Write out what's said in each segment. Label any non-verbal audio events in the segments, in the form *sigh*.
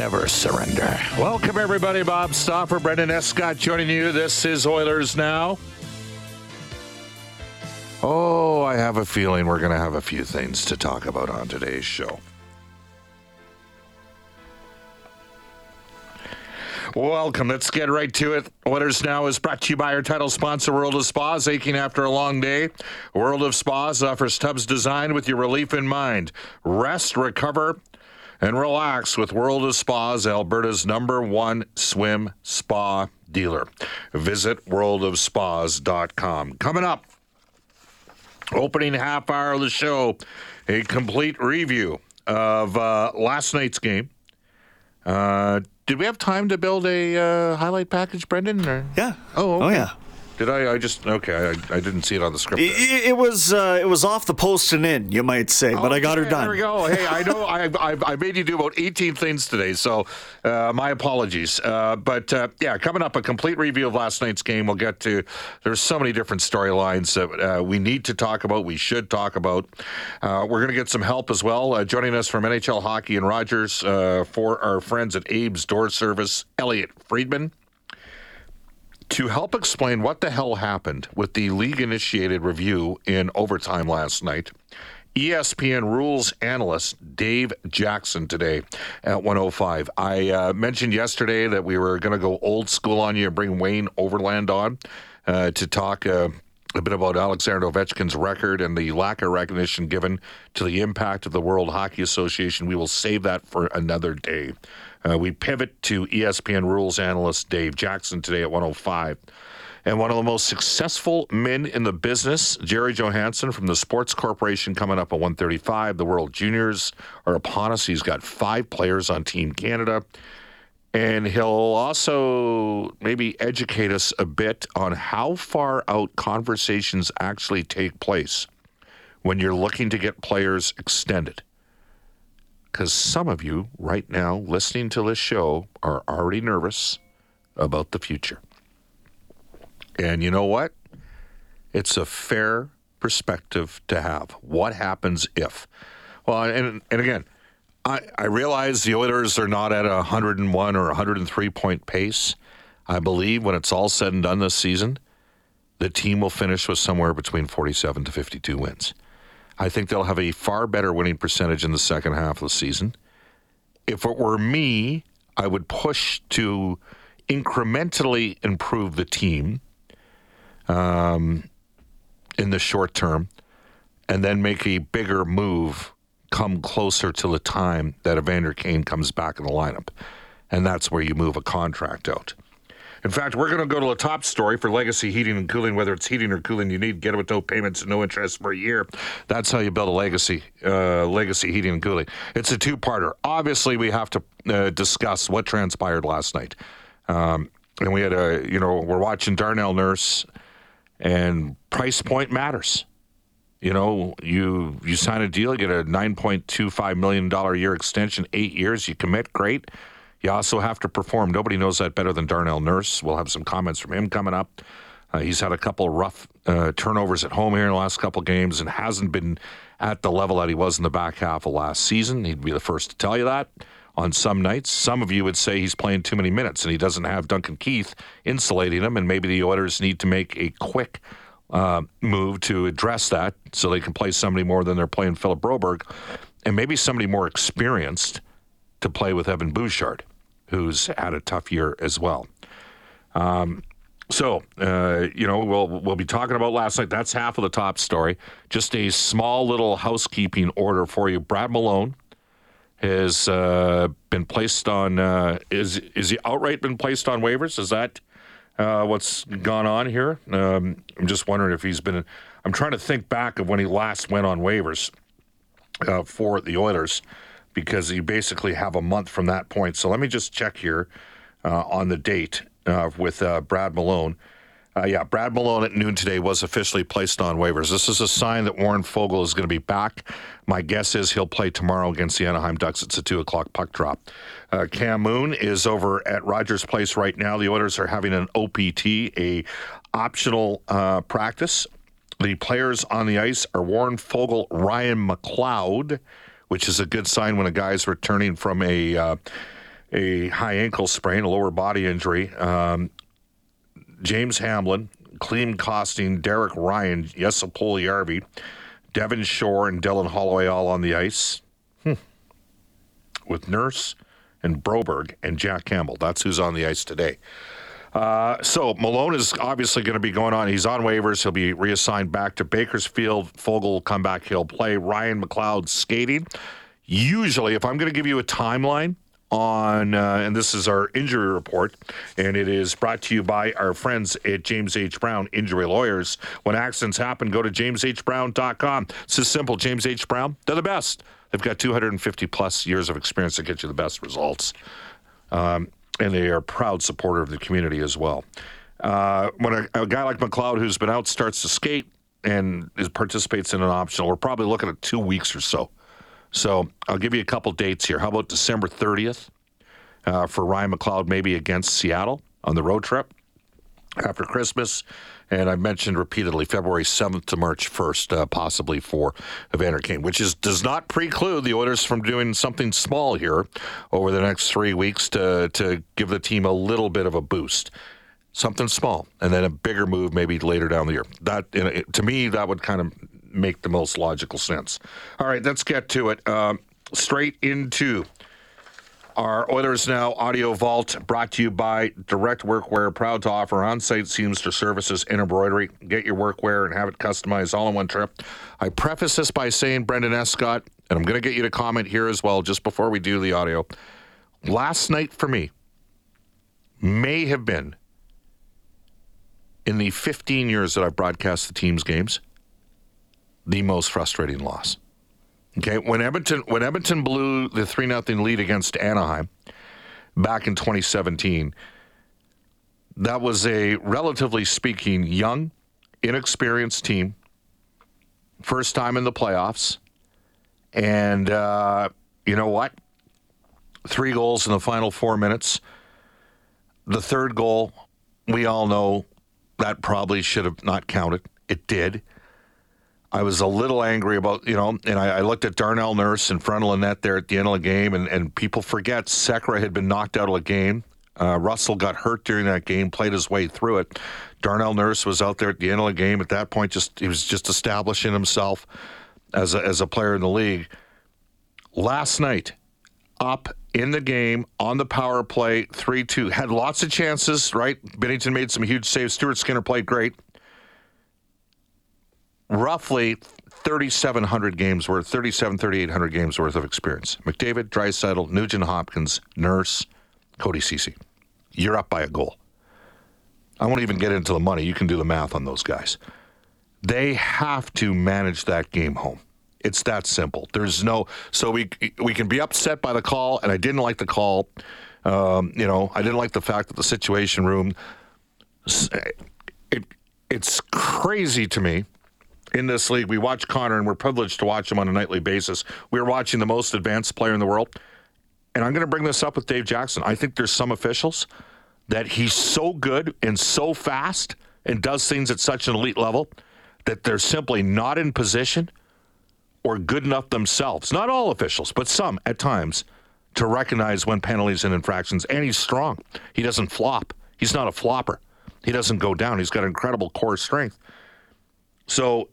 Never surrender. Welcome, everybody. Bob Stauffer, Brendan Escott joining you. This is Oilers Now. Oh, I have a feeling we're going to have a few things to talk about on today's show. Welcome. Let's get right to it. Oilers Now is brought to you by our title sponsor, World of Spas. Aching after a long day, World of Spas offers tubs designed with your relief in mind. Rest, recover, and relax with World of Spas, Alberta's number one swim spa dealer. Visit worldofspas.com. Coming up, opening half hour of the show, a complete review of uh, last night's game. Uh, did we have time to build a uh, highlight package, Brendan? Or? Yeah. Oh, Oh yeah. Did I? I just okay. I, I didn't see it on the script. It, it- was uh, it was off the post and in, you might say, but I got her done. There we go. Hey, I know *laughs* I, I, I made you do about 18 things today, so uh, my apologies. Uh, but uh, yeah, coming up, a complete review of last night's game. We'll get to. There's so many different storylines that uh, we need to talk about. We should talk about. Uh, we're going to get some help as well. Uh, joining us from NHL Hockey and Rogers uh, for our friends at Abe's Door Service, Elliot Friedman to help explain what the hell happened with the league initiated review in overtime last night. ESPN rules analyst Dave Jackson today at 105. I uh, mentioned yesterday that we were going to go old school on you and bring Wayne Overland on uh, to talk uh, a bit about Alexander Ovechkin's record and the lack of recognition given to the impact of the World Hockey Association. We will save that for another day. Uh, we pivot to ESPN rules analyst Dave Jackson today at 105. And one of the most successful men in the business, Gerry Johannson from the Sports Corporation, coming up at 135. The World Juniors are upon us. He's got five players on Team Canada. And he'll also maybe educate us a bit on how far out conversations actually take place when you're looking to get players extended. Because some of you right now listening to this show are already nervous about the future. And you know what? It's a fair perspective to have. What happens if? Well, and, and again, I, I realize the Oilers are not at a 101 or 103 point pace. I believe when it's all said and done this season, the team will finish with somewhere between 47 to 52 wins. I think they'll have a far better winning percentage in the second half of the season. If it were me, I would push to incrementally improve the team um, in the short term and then make a bigger move come closer to the time that Evander Kane comes back in the lineup. And that's where you move a contract out. In fact, we're going to go to the top story for legacy heating and cooling. Whether it's heating or cooling, you need get it with no payments and no interest for a year. That's how you build a legacy uh, legacy heating and cooling. It's a two-parter. Obviously, we have to uh, discuss what transpired last night. Um, and we had a, you know, we're watching Darnell Nurse, and price point matters. You know, you you sign a deal, you get a nine point two five million dollar year extension, eight years. You commit, great. You also have to perform. Nobody knows that better than Darnell Nurse. We'll have some comments from him coming up. Uh, he's had a couple rough uh, turnovers at home here in the last couple games and hasn't been at the level that he was in the back half of last season. He'd be the first to tell you that on some nights. Some of you would say he's playing too many minutes and he doesn't have Duncan Keith insulating him, and maybe the Oilers need to make a quick uh, move to address that so they can play somebody more than they're playing Philip Broberg, and maybe somebody more experienced to play with Evan Bouchard, who's had a tough year as well. Um, so, uh, you know, we'll we'll be talking about last night. That's half of the top story. Just a small little housekeeping order for you. Brad Malone has uh, been placed on. Uh, is is he outright been placed on waivers? Is that uh, what's gone on here? Um, I'm just wondering if he's been. I'm trying to think back of when he last went on waivers uh, for the Oilers because you basically have a month from that point. So let me just check here uh, on the date uh, with uh, Brad Malone. Uh, yeah, Brad Malone at noon today was officially placed on waivers. This is a sign that Warren Foegele is going to be back. My guess is he'll play tomorrow against the Anaheim Ducks. It's a two o'clock puck drop. Uh, Cam Moon is over at Rogers Place right now. The Oilers are having an OPT, a optional uh, practice. The players on the ice are Warren Foegele, Ryan McLeod, which is a good sign when a guy's returning from a uh, a high ankle sprain, a lower body injury. Um, James Hamblin, Klim Kostin, Derek Ryan, Jesse Puljujärvi, Devin Shore, and Dylan Holloway all on the ice. Hmm. With Nurse and Broberg and Jack Campbell. That's who's on the ice today. Uh, so Malone is obviously going to be going on. He's on waivers. He'll be reassigned back to Bakersfield. Foegele will come back. He'll play. Ryan McLeod skating. Usually, if I'm going to give you a timeline, on, uh, and this is our injury report, and it is brought to you by our friends at James H. Brown Injury Lawyers. When accidents happen, go to jameshbrown.com. It's as simple. James H. Brown, they're the best. They've got 250 plus years of experience to get you the best results. Um, and they are a proud supporter of the community as well. Uh, when a, a guy like McLeod, who's been out, starts to skate and is, participates in an optional, we're probably looking at two weeks or so. So I'll give you a couple dates here. How about December 30th uh, for Ryan McLeod, maybe against Seattle on the road trip after Christmas? And I mentioned repeatedly February 7th to March 1st, uh, possibly for Evander Kane, which is does not preclude the Oilers from doing something small here over the next three weeks to to give the team a little bit of a boost something small, and then a bigger move maybe later down the year. That to me, that would kind of make the most logical sense. All right, let's get to it. Um, straight into our Oilers Now audio vault brought to you by Direct Workwear, proud to offer on site seamster services and embroidery. Get your workwear and have it customized all in one trip. I preface this by saying, Brendan Escott, and I'm going to get you to comment here as well just before we do the audio. Last night for me may have been in the 15 years that I've broadcast the team's games the most frustrating loss. Okay, when Edmonton when Edmonton blew the three 0 lead against Anaheim back in 2017, that was a relatively speaking young, inexperienced team, first time in the playoffs, and uh, you know what? Three goals in the final four minutes. The third goal, we all know that probably should have not counted. It did. I was a little angry about, you know, and I, I, looked at Darnell Nurse and front of Lynette there at the end of the game, and, and people forget Sekera had been knocked out of the game. Uh, Russell got hurt during that game, played his way through it. Darnell Nurse was out there at the end of the game. At that point, just he was just establishing himself as a, as a player in the league. Last night, up in the game on the power play, 3 2. Had lots of chances, right? Binnington made some huge saves. Stuart Skinner played great roughly 3,700 games worth, 37, 3,800 games worth of experience. McDavid, Draisaitl, Nugent Hopkins, Nurse, Cody Ceci. You're up by a goal. I won't even get into the money. You can do the math on those guys. They have to manage that game home. It's that simple. There's no so we we can be upset by the call, and I didn't like the call. Um, you know, I didn't like the fact that the Situation Room. It it's crazy to me in this league. We watch Connor, and we're privileged to watch him on a nightly basis. We're watching the most advanced player in the world. and I'm going to bring this up with Dave Jackson. I think there's some officials that he's so good and so fast and does things at such an elite level that they're simply not in position or good enough themselves. Not all officials, but some at times to recognize when penalties and infractions. And he's strong. He doesn't flop. He's not a flopper. He doesn't go down. He's got incredible core strength. So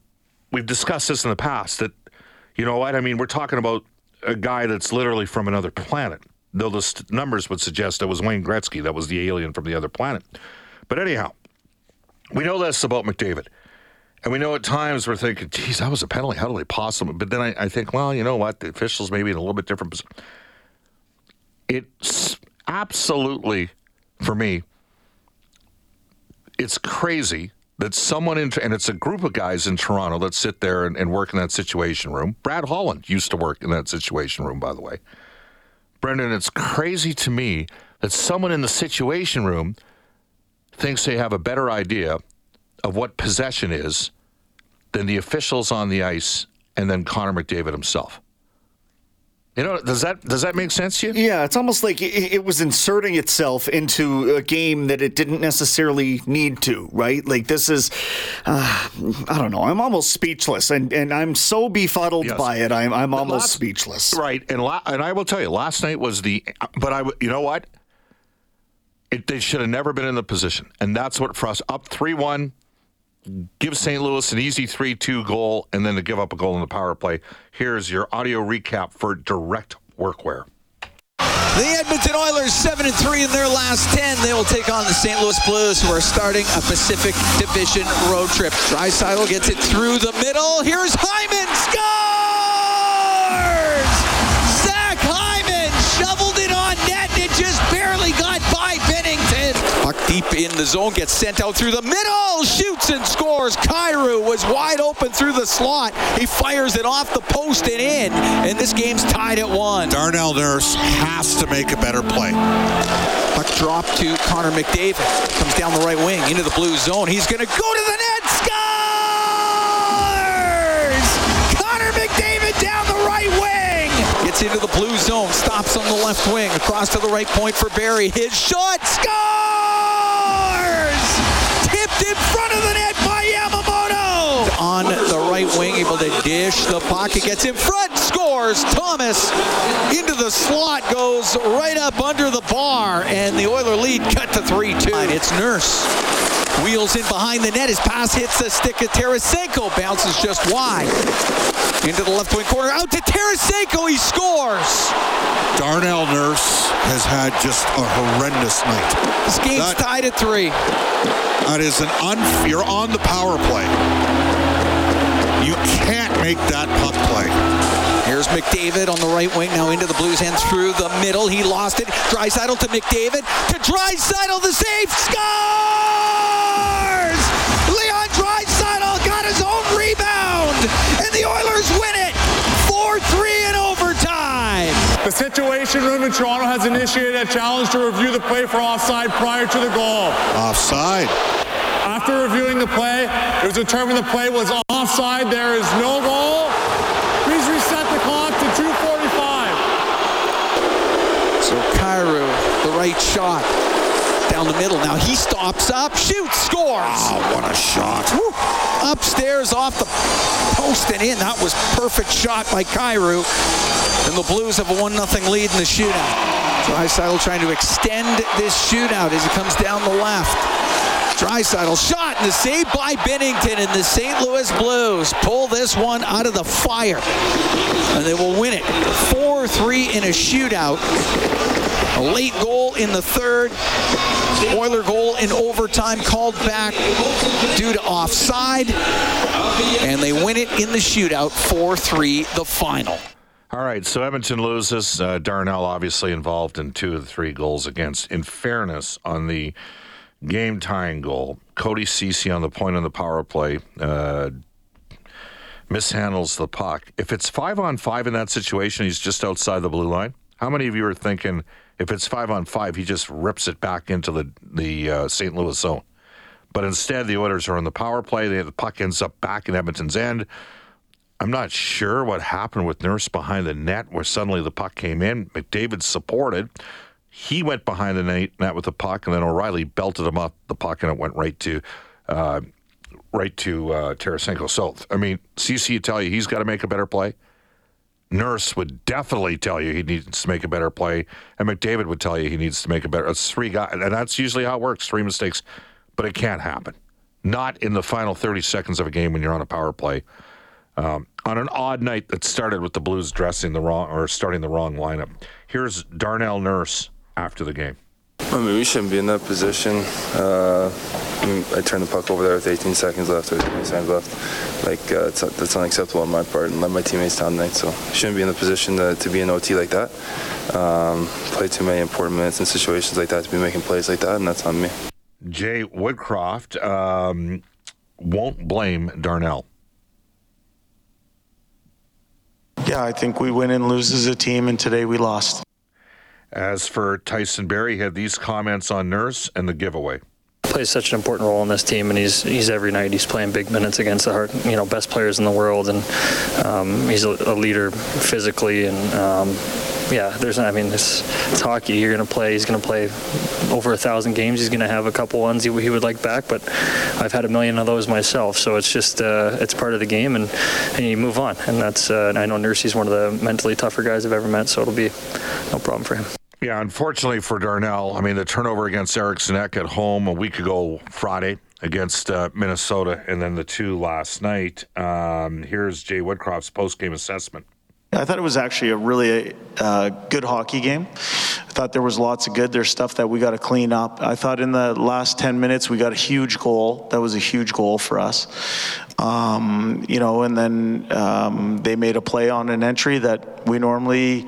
we've discussed this in the past that, you know what? I mean, we're talking about a guy that's literally from another planet. Though the st- numbers would suggest it was Wayne Gretzky that was the alien from the other planet. But anyhow, we know this about McDavid. And we know at times we're thinking, geez, that was a penalty. How did they possibly? But then I, I think, well, you know what? The officials maybe in a little bit different position. It's absolutely, for me, it's crazy that someone in, and it's a group of guys in Toronto that sit there and, and work in that situation room. Brad Holland used to work in that situation room, by the way. Brendan, it's crazy to me that someone in the situation room thinks they have a better idea of what possession is than the officials on the ice and then Connor McDavid himself. You know, does that does that make sense to you? Yeah, it's almost like it, it was inserting itself into a game that it didn't necessarily need to, right? Like this is, uh, I don't know. I'm almost speechless, and, and I'm so befuddled Yes. by it. I'm I'm almost last- speechless. Right, and la- and I will tell you, last night was the. But I, you know what? It, they should have never been in the position, and that's what for us. Up three one, give St. Louis an easy three two goal, and then to give up a goal in the power play. Here's your audio recap for direct workwear. The Edmonton Oilers 7 and 3 in their last 10. They will take on the St. Louis Blues, who are starting a Pacific Division road trip. Draisaitl gets it through the middle. Here's Hyman. Scores! Deep in the zone gets sent out through the middle. Shoots and scores. Kyrou was wide open through the slot. He fires it off the post and in, and this game's tied at one. Darnell Nurse has to make a better play. Puck drop to Connor McDavid. Comes down the right wing into the blue zone. He's going to go to the net. Scores! Connor McDavid down the right wing. Gets into the blue zone. Stops on the left wing. Across to the right point for Barrie. His shot. Scores! Tipped in front of the net by Yamamoto. On the right wing, able to dish the pocket. Gets in front. Scores. Thomas into the slot. Goes right up under the bar. And the Oiler lead cut to 3-2. It's Nurse. Wheels in behind the net. His pass hits the stick of Tarasenko. Bounces just wide. Into the left wing corner. Out to Tarasenko. He scores. Darnell Nurse has had just a horrendous night. This game's That- tied at three. That is an un. You're on the power play. You can't make that puck play. Here's McDavid on the right wing, now into the Blues end through the middle. He lost it. Draisaitl to McDavid. To Draisaitl, the save. Scores! Leon Draisaitl got his own rebound. And the Oilers win it. 4-3 in overtime. The Situation Room in Toronto has initiated a challenge to review the play for offside prior to the goal. Offside. After reviewing the play, it was determined the play was offside. There is no goal. Please reset the clock to 2:45. So Kyrou, the right shot. Down the middle. Now he stops up, shoots, scores. Oh, what a shot. Woo. Upstairs off the post and in. That was perfect shot by Kyrou. And the Blues have a 1 0 lead in the shootout. Draisaitl trying to extend this shootout as he comes down the left. Draisaitl shot and the save by Binnington and the St. Louis Blues pull this one out of the fire. And they will win it 4-3 in a shootout. A late goal in the third. Oiler goal in overtime called back due to offside. And they win it in the shootout 4-3 the final. All right, so Edmonton loses. Uh, Darnell obviously involved in two of the three goals against. In fairness, on the game tying goal, Cody Ceci on the point on the power play uh, mishandles the puck. If it's five on five in that situation, he's just outside the blue line. How many of you are thinking if it's five on five, he just rips it back into the the uh, St. Louis zone? But instead, the Oilers are on the power play. They, the puck ends up back in Edmonton's end. I'm not sure what happened with Nurse behind the net, where suddenly the puck came in. McDavid supported. He went behind the net, with the puck, and then O'Reilly belted him up the puck, and it went right to, uh, right to uh, Tarasenko. So, I mean, Ceci would tell you he's got to make a better play. Nurse would definitely tell you he needs to make a better play, and McDavid would tell you he needs to make a better. It's three guys, and that's usually how it works. Three mistakes, but it can't happen. Not in the final 30 seconds of a game when you're on a power play. Um, on an odd night that started with the Blues dressing the wrong or starting the wrong lineup. Here's Darnell Nurse after the game. I mean, we shouldn't be in that position. Uh, I, mean, I turned the puck over there with 18 seconds left or 20 seconds left. Like uh, that's unacceptable on my part, and let my teammates down tonight. So shouldn't be in the position to, to be in OT like that. Um, play too many important minutes in situations like that to be making plays like that, and that's on me. Jay Woodcroft um, won't blame Darnell. Yeah, I think we win and lose as a team, and today we lost. As for Tyson Barrie, he had these comments on Nurse and the giveaway. Plays such an important role in this team, and he's he's every night he's playing big minutes against the hard, you know, best players in the world, and um, he's a, a, leader physically, and um, yeah, there's I mean it's, it's hockey. You're gonna play. He's gonna play over a thousand games. He's gonna have a couple ones he, he would like back, but I've had a million of those myself. So it's just uh, it's part of the game, and, and you move on. And that's uh, and I know Nursey's one of the mentally tougher guys I've ever met, so it'll be no problem for him. Yeah, unfortunately for Darnell, I mean the turnover against Ek at home a week ago Friday against uh, Minnesota, and then the two last night. Um, here's Jay Woodcroft's post-game assessment. I thought it was actually a really uh, good hockey game. I thought there was lots of good. There's stuff that we got to clean up. I thought in the last 10 minutes we got a huge goal. That was a huge goal for us. Um, you know, and then um, they made a play on an entry that we normally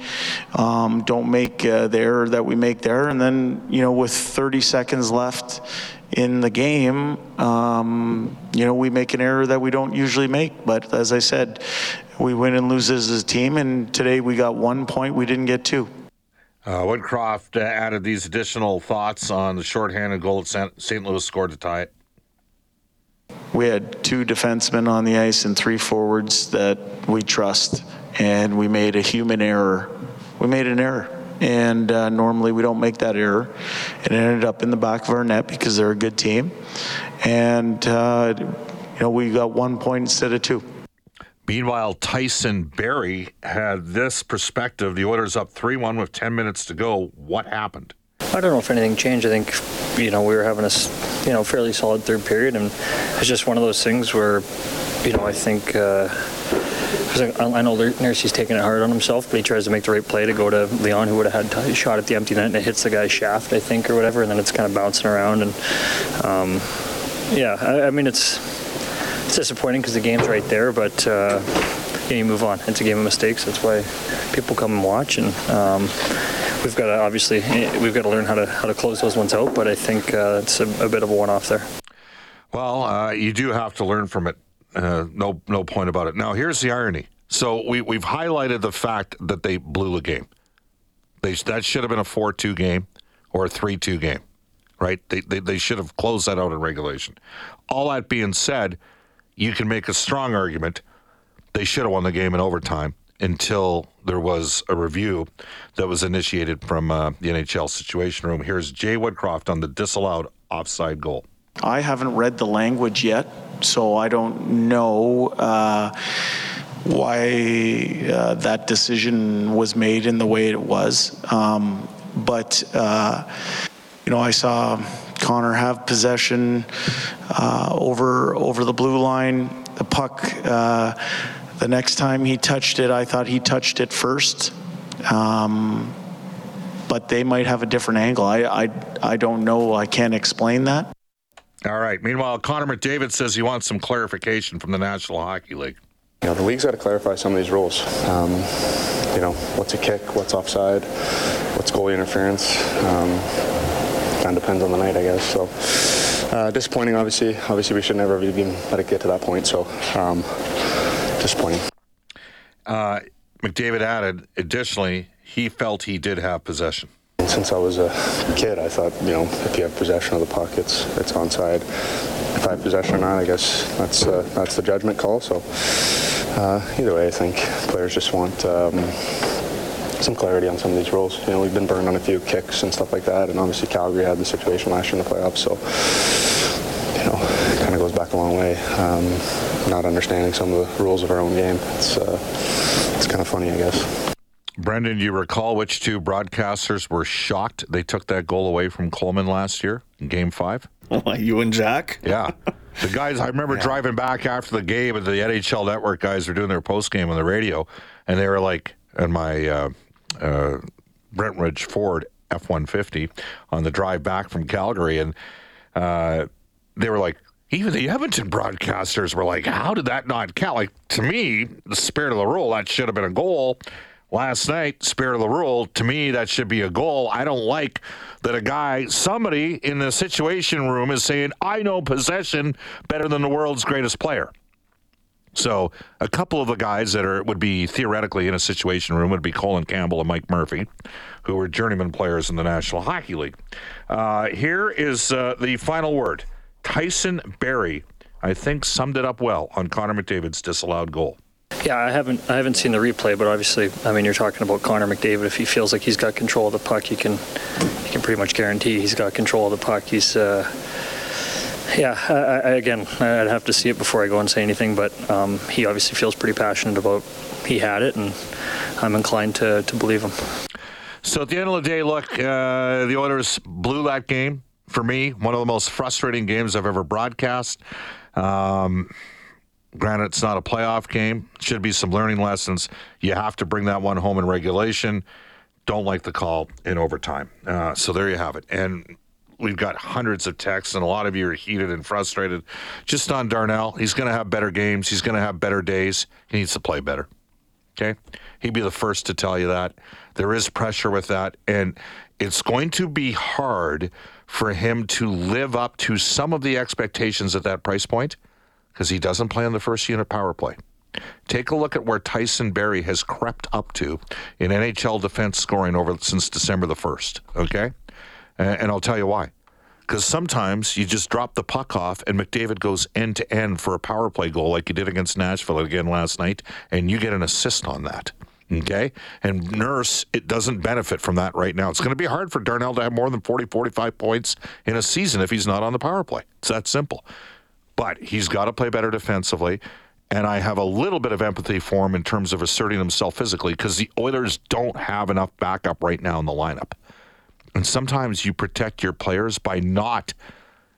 um, don't make uh, there that we make there. And then, you know, with 30 seconds left in the game, um, you know, we make an error that we don't usually make. But as I said, we win and lose as a team, and today we got one point. We didn't get two. Uh, Woodcroft uh, added these additional thoughts on the shorthanded goal that St. Louis scored to tie it. We had two defensemen on the ice and three forwards that we trust, and we made a human error. We made an error and uh, normally we don't make that error. It ended up in the back of our net because they're a good team, and uh, you know we got one point instead of two. Meanwhile, Tyson Barrie had this perspective. The Oilers up 3 1 with 10 minutes to go. What happened? I don't know if anything changed. I think, you know, we were having a, you know, fairly solid third period, and it's just one of those things where, you know, I think. Uh, I know Nursey's taking it hard on himself, but he tries to make the right play to go to Leon, who would have had a shot at the empty net, and it hits the guy's shaft, I think, or whatever, and then it's kind of bouncing around. And um, yeah, I, I mean, it's it's disappointing because the game's right there, but uh, yeah, you move on. It's a game of mistakes. That's why people come and watch, and um, we've got to obviously we've got to learn how to how to close those ones out. But I think uh, it's a, a, bit of a one-off there. Well, uh, you do have to learn from it. Uh, no, no point about it. Now, here's the irony. So we we've highlighted the fact that they blew the game. They that should have been a four-two game or a three-two game, right? They, they they should have closed that out in regulation. All that being said you can make a strong argument they should have won the game in overtime until there was a review that was initiated from uh, the NHL Situation Room. Here's Jay Woodcroft on the disallowed offside goal. I haven't read the language yet, so I don't know uh, why uh, that decision was made in the way it was. Um, but, uh, you know, I saw Connor have possession uh, over over the blue line. The puck. Uh, the next time he touched it, I thought he touched it first. Um, but they might have a different angle. I, I I don't know. I can't explain that. All right. Meanwhile, Connor McDavid says he wants some clarification from the National Hockey League. You know, the league's got to clarify some of these rules. Um, you know, what's a kick, what's offside, what's goalie interference. Um, kind of depends on the night, I guess. So uh, disappointing, obviously. Obviously, we should never have even let it get to that point. So um, disappointing. Uh, McDavid added, additionally, he felt he did have possession. Since I was a kid, I thought, you know, if you have possession of the puck, it's it's onside. If I have possession or not, I guess that's uh, that's the judgment call. So uh, either way, I think players just want um, some clarity on some of these rules. You know, we've been burned on a few kicks and stuff like that, and obviously Calgary had the situation last year in the playoffs, so you know, it kind of goes back a long way. Um, not understanding some of the rules of our own game. It's uh, it's kind of funny, I guess. Brendan, do you recall which two broadcasters were shocked they took that goal away from Coleman last year in Game Five? you and Jack? Yeah. The guys, I remember yeah. driving back after the game, and the NHL Network guys were doing their post game on the radio, and they were like, and my uh, uh, Brentridge Ford F 150 on the drive back from Calgary, and uh, they were like, even the Edmonton broadcasters were like, how did that not count? Like, to me, the spirit of the rule, that should have been a goal last night, spirit of the rule, to me, that should be a goal. I don't like that a guy, somebody in the situation room is saying, I know possession better than the world's greatest player. So a couple of the guys that are would be theoretically in a situation room would be Colin Campbell and Mike Murphy, who are journeyman players in the National Hockey League. Uh, here is uh, the final word. Tyson Barrie, I think, summed it up well on Connor McDavid's disallowed goal. Yeah, I haven't I haven't seen the replay, but obviously, I mean, you're talking about Connor McDavid. If he feels like he's got control of the puck, you can you can pretty much guarantee he's got control of the puck. He's uh, yeah. I, I, again, I'd have to see it before I go and say anything, but um, he obviously feels pretty passionate about he had it, and I'm inclined to to believe him. So at the end of the day, look, uh, the Oilers blew that game for me. One of the most frustrating games I've ever broadcast. Um, Granted, it's not a playoff game. Should be some learning lessons. You have to bring that one home in regulation. Don't like the call in overtime. Uh, so there you have it. And we've got hundreds of texts, and a lot of you are heated and frustrated just on Darnell. He's going to have better games. He's going to have better days. He needs to play better. Okay? He'd be the first to tell you that. There is pressure with that. And it's going to be hard for him to live up to some of the expectations at that price point because he doesn't play on the first unit power play. Take a look at where Tyson Barrie has crept up to in NHL defense scoring over since December the 1st, okay? And I'll tell you why. Because sometimes you just drop the puck off and McDavid goes end to end for a power play goal like he did against Nashville again last night, and you get an assist on that. Okay. And Nurse, it doesn't benefit from that right now. It's going to be hard for Darnell to have more than 40, 45 points in a season if he's not on the power play. It's that simple. But he's got to play better defensively. And I have a little bit of empathy for him in terms of asserting himself physically because the Oilers don't have enough backup right now in the lineup. And sometimes you protect your players by not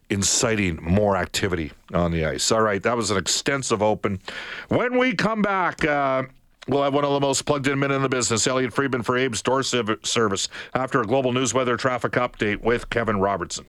inciting more activity on the ice. All right, that was an extensive open. When we come back, uh, We'll have one of the most plugged in men in the business, Elliot Friedman for Abe's Door Service, after a global news weather traffic update with Kevin Robertson.